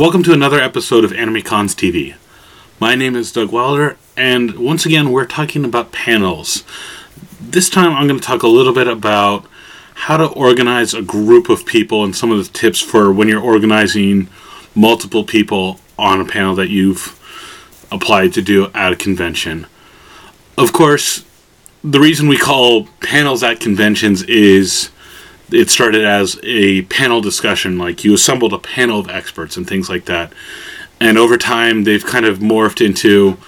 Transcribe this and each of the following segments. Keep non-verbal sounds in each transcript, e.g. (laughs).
Welcome to another episode of Anime Cons TV. My name is Doug Wilder, and once again, we're talking about panels. This time, I'm going to talk a little bit about how to organize a group of people and some of the tips for when you're organizing multiple people on a panel that you've applied to do at a convention. Of course, the reason we call panels at conventions is it started as a panel discussion, like you assembled a panel of experts and things like that. And over time, they've kind of morphed into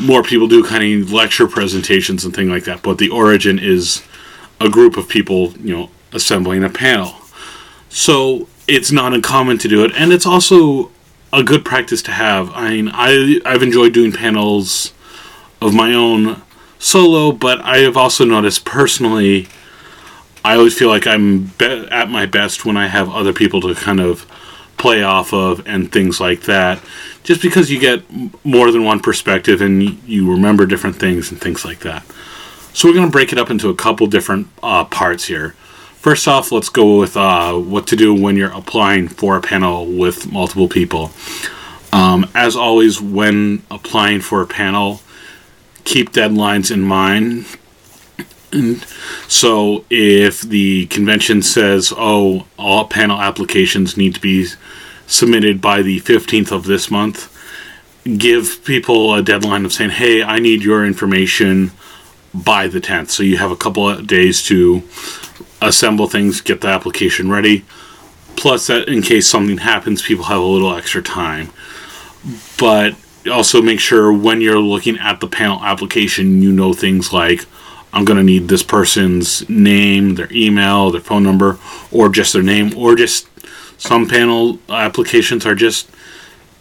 more people do kind of lecture presentations and things like that. But the origin is a group of people, you know, assembling a panel. So it's not uncommon to do it, and it's also a good practice to have. I mean, I I've enjoyed doing panels of my own solo, but I have also noticed personally I always feel like I'm be- at my best when I have other people to kind of play off of and things like that. Just because you get more than one perspective and you remember different things and things like that. So we're going to break it up into a couple different uh, parts here. First off, let's go with uh, what to do when you're applying for a panel with multiple people. Um, as always, when applying for a panel, keep deadlines in mind and so if the convention says, oh, all panel applications need to be submitted by the 15th of this month, give people a deadline of saying, hey, I need your information by the 10th. So you have a couple of days to assemble things, get the application ready. Plus, that in case something happens, people have a little extra time. But also make sure when you're looking at the panel application, you know things like I'm going to need this person's name, their email, their phone number, or just their name, or just some panel applications are just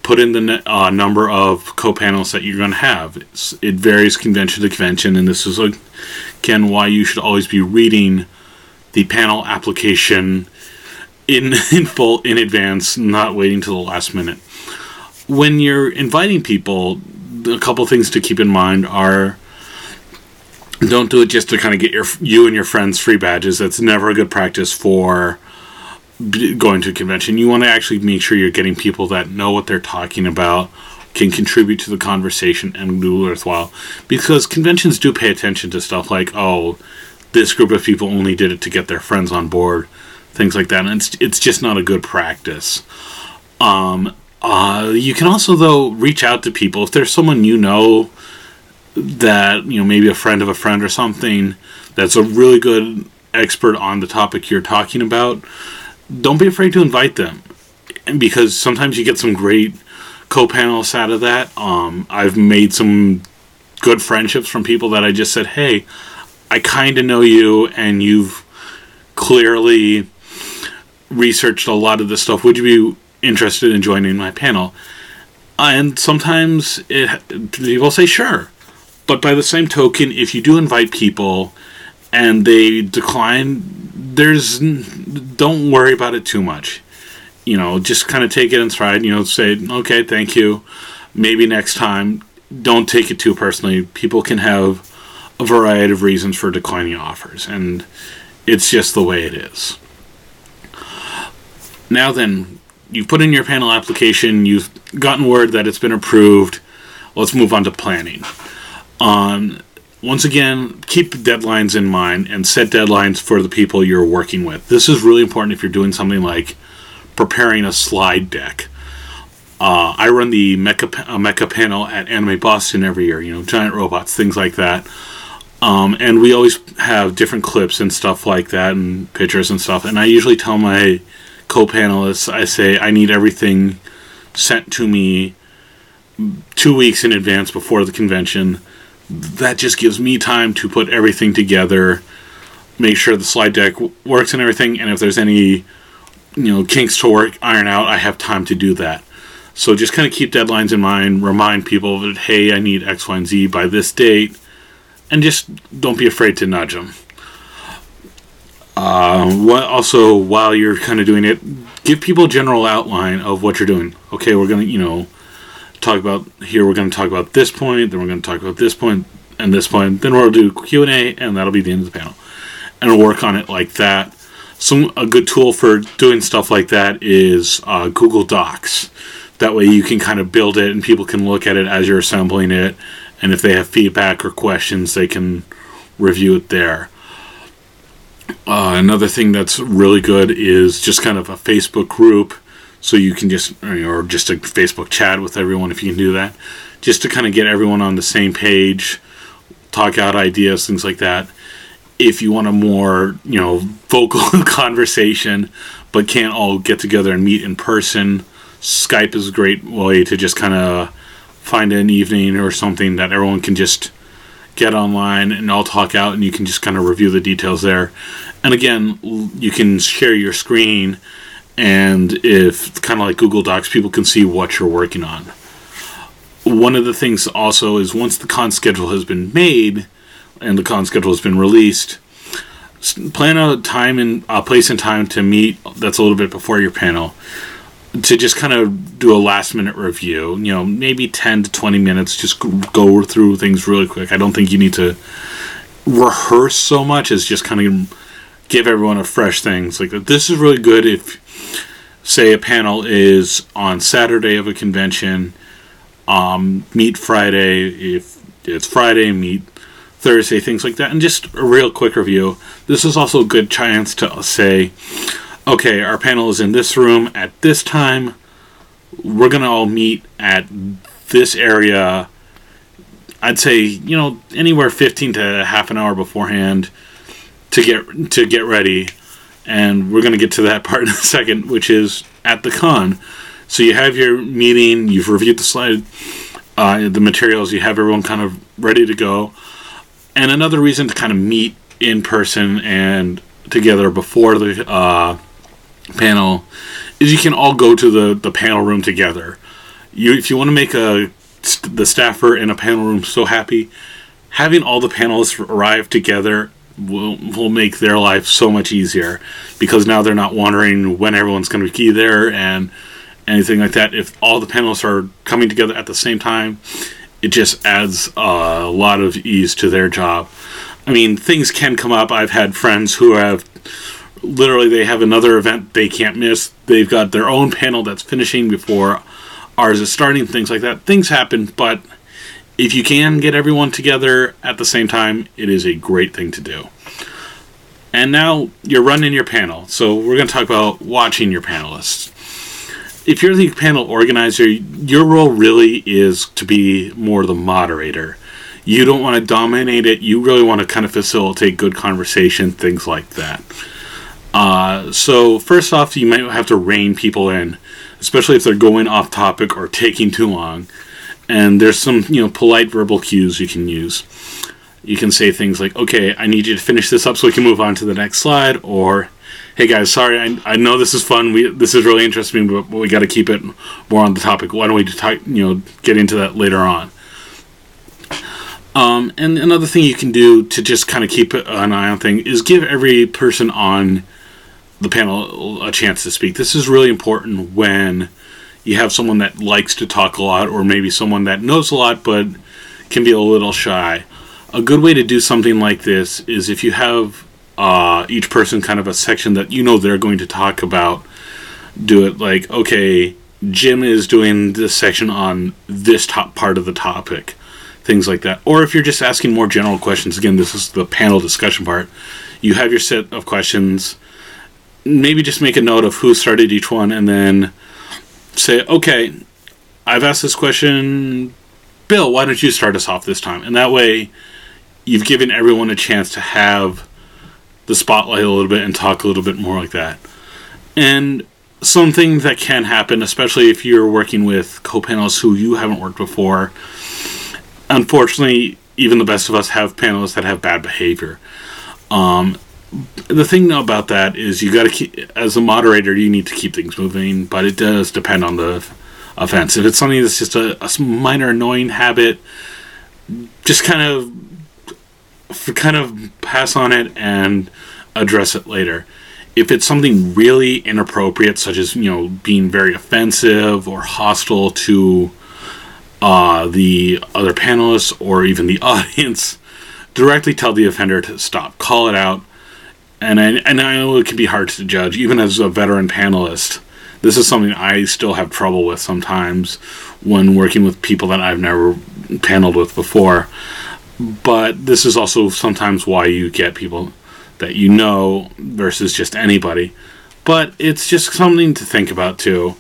put in the uh, number of co-panels that you're going to have. It's, it varies convention to convention, and this is again why you should always be reading the panel application in (laughs) in full in advance, not waiting till the last minute. When you're inviting people, a couple things to keep in mind are don't do it just to kind of get your you and your friends free badges. That's never a good practice for going to a convention. You want to actually make sure you're getting people that know what they're talking about, can contribute to the conversation, and do worthwhile. Because conventions do pay attention to stuff like, oh, this group of people only did it to get their friends on board, things like that. And it's it's just not a good practice. Um, uh, you can also though reach out to people if there's someone you know that you know maybe a friend of a friend or something that's a really good expert on the topic you're talking about don't be afraid to invite them. And because sometimes you get some great co-panelists out of that. Um, i've made some good friendships from people that i just said hey i kind of know you and you've clearly researched a lot of this stuff. Would you be interested in joining my panel? And sometimes it, people say sure but by the same token, if you do invite people and they decline, there's don't worry about it too much. You know, just kind of take it in stride. You know, say okay, thank you. Maybe next time. Don't take it too personally. People can have a variety of reasons for declining offers, and it's just the way it is. Now then, you've put in your panel application, you've gotten word that it's been approved. Let's move on to planning. Um, once again, keep deadlines in mind and set deadlines for the people you're working with. This is really important if you're doing something like preparing a slide deck. Uh, I run the mecha, uh, mecha panel at Anime Boston every year, you know, giant robots, things like that. Um, and we always have different clips and stuff like that and pictures and stuff. And I usually tell my co panelists, I say, I need everything sent to me two weeks in advance before the convention that just gives me time to put everything together, make sure the slide deck works and everything, and if there's any you know kinks to work iron out, I have time to do that. So just kind of keep deadlines in mind, remind people that hey, I need X, Y, and Z by this date, and just don't be afraid to nudge them. Uh, what also while you're kind of doing it, give people a general outline of what you're doing. Okay, we're gonna you know talk about here. We're going to talk about this point. Then we're going to talk about this point and this point. Then we'll do Q and A, and that'll be the end of the panel. And we'll work on it like that. Some a good tool for doing stuff like that is uh, Google Docs. That way you can kind of build it and people can look at it as you're assembling it. And if they have feedback or questions, they can review it there. Uh, another thing that's really good is just kind of a Facebook group, so you can just or just a Facebook chat with everyone if you can do that, just to kind of get everyone on the same page, talk out ideas, things like that. If you want a more you know vocal (laughs) conversation, but can't all get together and meet in person, Skype is a great way to just kind of find an evening or something that everyone can just get online and all talk out and you can just kind of review the details there and again you can share your screen and if kind of like google docs people can see what you're working on one of the things also is once the con schedule has been made and the con schedule has been released plan a time and a place and time to meet that's a little bit before your panel to just kind of do a last minute review, you know, maybe 10 to 20 minutes, just go through things really quick. I don't think you need to rehearse so much as just kind of give everyone a fresh thing. It's like, this is really good if, say, a panel is on Saturday of a convention, um, meet Friday. If it's Friday, meet Thursday, things like that. And just a real quick review. This is also a good chance to say, okay, our panel is in this room at this time. We're to all meet at this area. I'd say, you know, anywhere 15 to half an hour beforehand to get to get ready. And we're going to get to that (laughs) part in a second, which is at the con. So you have your meeting, you've reviewed the slide, uh, the materials, you have everyone kind of ready to go. And another reason to kind of meet in person and together before the uh, panel is you can all go to the, the panel room together. You, if you want to make a the staffer in a panel room so happy, having all the panelists arrive together will will make their life so much easier because now they're not wondering when everyone's going to be there and anything like that. If all the panelists are coming together at the same time, it just adds a lot of ease to their job. I mean, things can come up. I've had friends who have literally they have another event they can't miss. They've got their own panel that's finishing before ours is starting. Things like that. Things happen, but if you can get everyone together at the same time, it is a great thing to do. And now you're running your panel. So we're going to talk about watching your panelists. If you're the panel organizer, your role really is to be more the moderator. You don't want to dominate it. You really want to kind of facilitate good conversation, things like that. Uh, so first off, you might have to rein people in, especially if they're going off topic or taking too long. And there's some you know polite verbal cues you can use. You can say things like, "Okay, I need you to finish this up so we can move on to the next slide," or "Hey guys, sorry, I, I know this is fun. We this is really interesting, but, we got to keep it more on the topic. Why don't we talk, you know get into that later on?" Um, and another thing you can do to just kind of keep an eye on things is give every person on the panel a chance to speak. This is really important when you have someone that likes to talk a lot, or maybe someone that knows a lot but can be a little shy. A good way to do something like this is if you have uh, each person kind of a section that you know they're going to talk about, do it like, okay, Jim is doing this section on this top part of the topic, things like that. Or if you're just asking more general questions, again, this is the panel discussion part. You have your set of questions maybe just make a note of who started each one and then say, okay, I've asked this question. Bill, why don't you start us off this time? And that way, you've given everyone a chance to have the spotlight a little bit and talk a little bit more like that. And something that can happen, especially if you're working with co panelists who you haven't worked before, unfortunately, even the best of us have panelists that have bad behavior. Um, the thing about that is you got to keep as a moderator you need to keep things moving but it does depend on the offense. If it's something that's just a, a minor annoying habit just kind of kind of pass on it and address it later. If it's something really inappropriate such as you know being very offensive or hostile to uh, the other panelists or even the (laughs) audience directly tell the offender to stop call it out and I, and I know it can be hard to judge, even as a veteran panelist, This is something I still have trouble with sometimes when working with people that I've never paneled with before. But this is also sometimes why you get people that you know versus just anybody. But it's just something to think about too.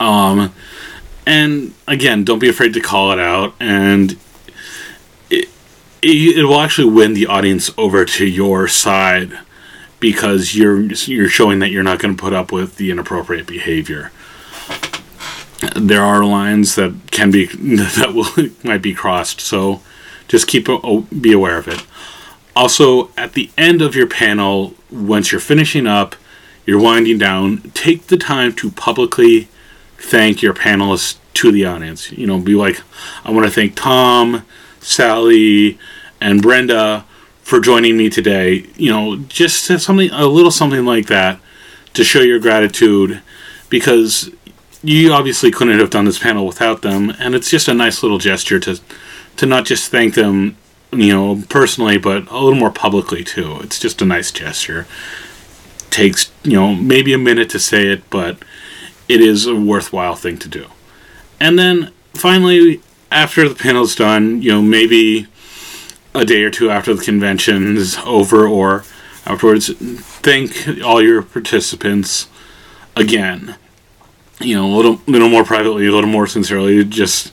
Um, and again, don't be afraid to call it out, and it, will actually win the audience over to your side because you're you're showing that you're not going to put up with the inappropriate behavior. There are lines that can be (laughs) that will (laughs) might be crossed, so just keep be aware of it. Also, at the end of your panel, once you're finishing up, you're winding down, take the time to publicly thank your panelists to the audience. You know, be like, I want to thank Tom, Sally, and Brenda for joining me today. You know, just something, a little something like that to show your gratitude because you obviously couldn't have done this panel without them, and it's just a nice little gesture to to not just thank them, you know, personally, but a little more publicly too. It's just a nice gesture. Takes you know maybe a minute to say it, but it is a worthwhile thing to do. And then finally, after the panel's done, you know maybe a day or two after the convention is over or afterwards, thank all your participants again. You know, a little, little more privately, a little more sincerely. Just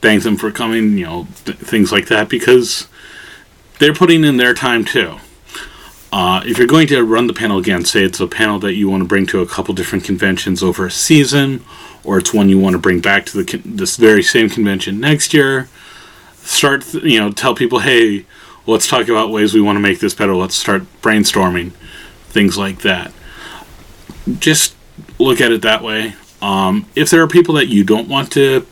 thank them for coming. You know, th- things like that because they're putting in their time too. Uh, if you're going to run the panel again, say it's a panel that you want to bring to a couple different conventions over a season, or it's one you want to bring back to the con- this very same convention next year start, you know, tell people, hey, let's talk about ways we want to make this better. Let's start brainstorming, things like that. Just look at it that way. Um, if there are people that you don't want to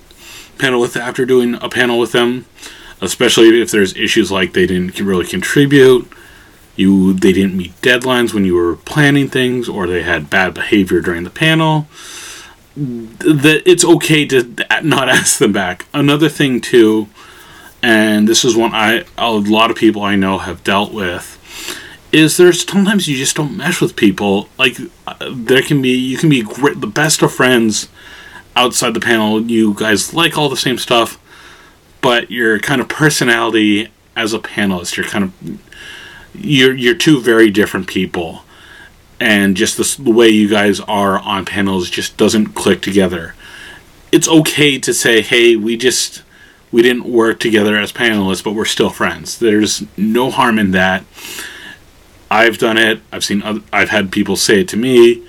panel with after doing a panel with them, especially if there's issues like they didn't really contribute, you they didn't meet deadlines when you were planning things, or they had bad behavior during the panel, that it's okay to not (laughs) ask them back. Another thing too and this is one I a lot of people I know have dealt with is there's sometimes you just don't mesh with people. Like uh, there can be you can be great, the best of friends outside the panel. You guys like all the same stuff but your kind of personality as a panelist you're kind of you're you're two very different people and just the, the way you guys are on panels just doesn't click together it's okay to say hey we just we didn't work together as panelists, but we're still friends. There's no harm in that. I've done it. I've seen. Other, I've had people say it to me.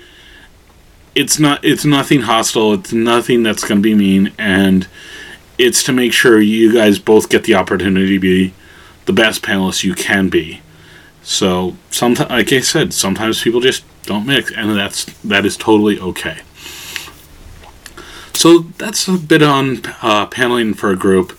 It's not. It's nothing hostile. It's nothing that's going to be mean, and it's to make sure you guys both get the opportunity to be the best panelists you can be. So sometimes, like I said, sometimes people just don't mix, and that's that is totally okay. So that's a bit on uh, paneling for a group.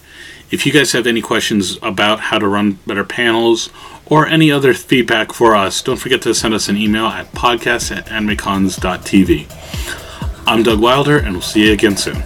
If you guys have any questions about how to run better panels or any other feedback for us, don't forget to send us an email at podcast at animecons.tv. I'm Doug Wilder, and we'll see you again soon.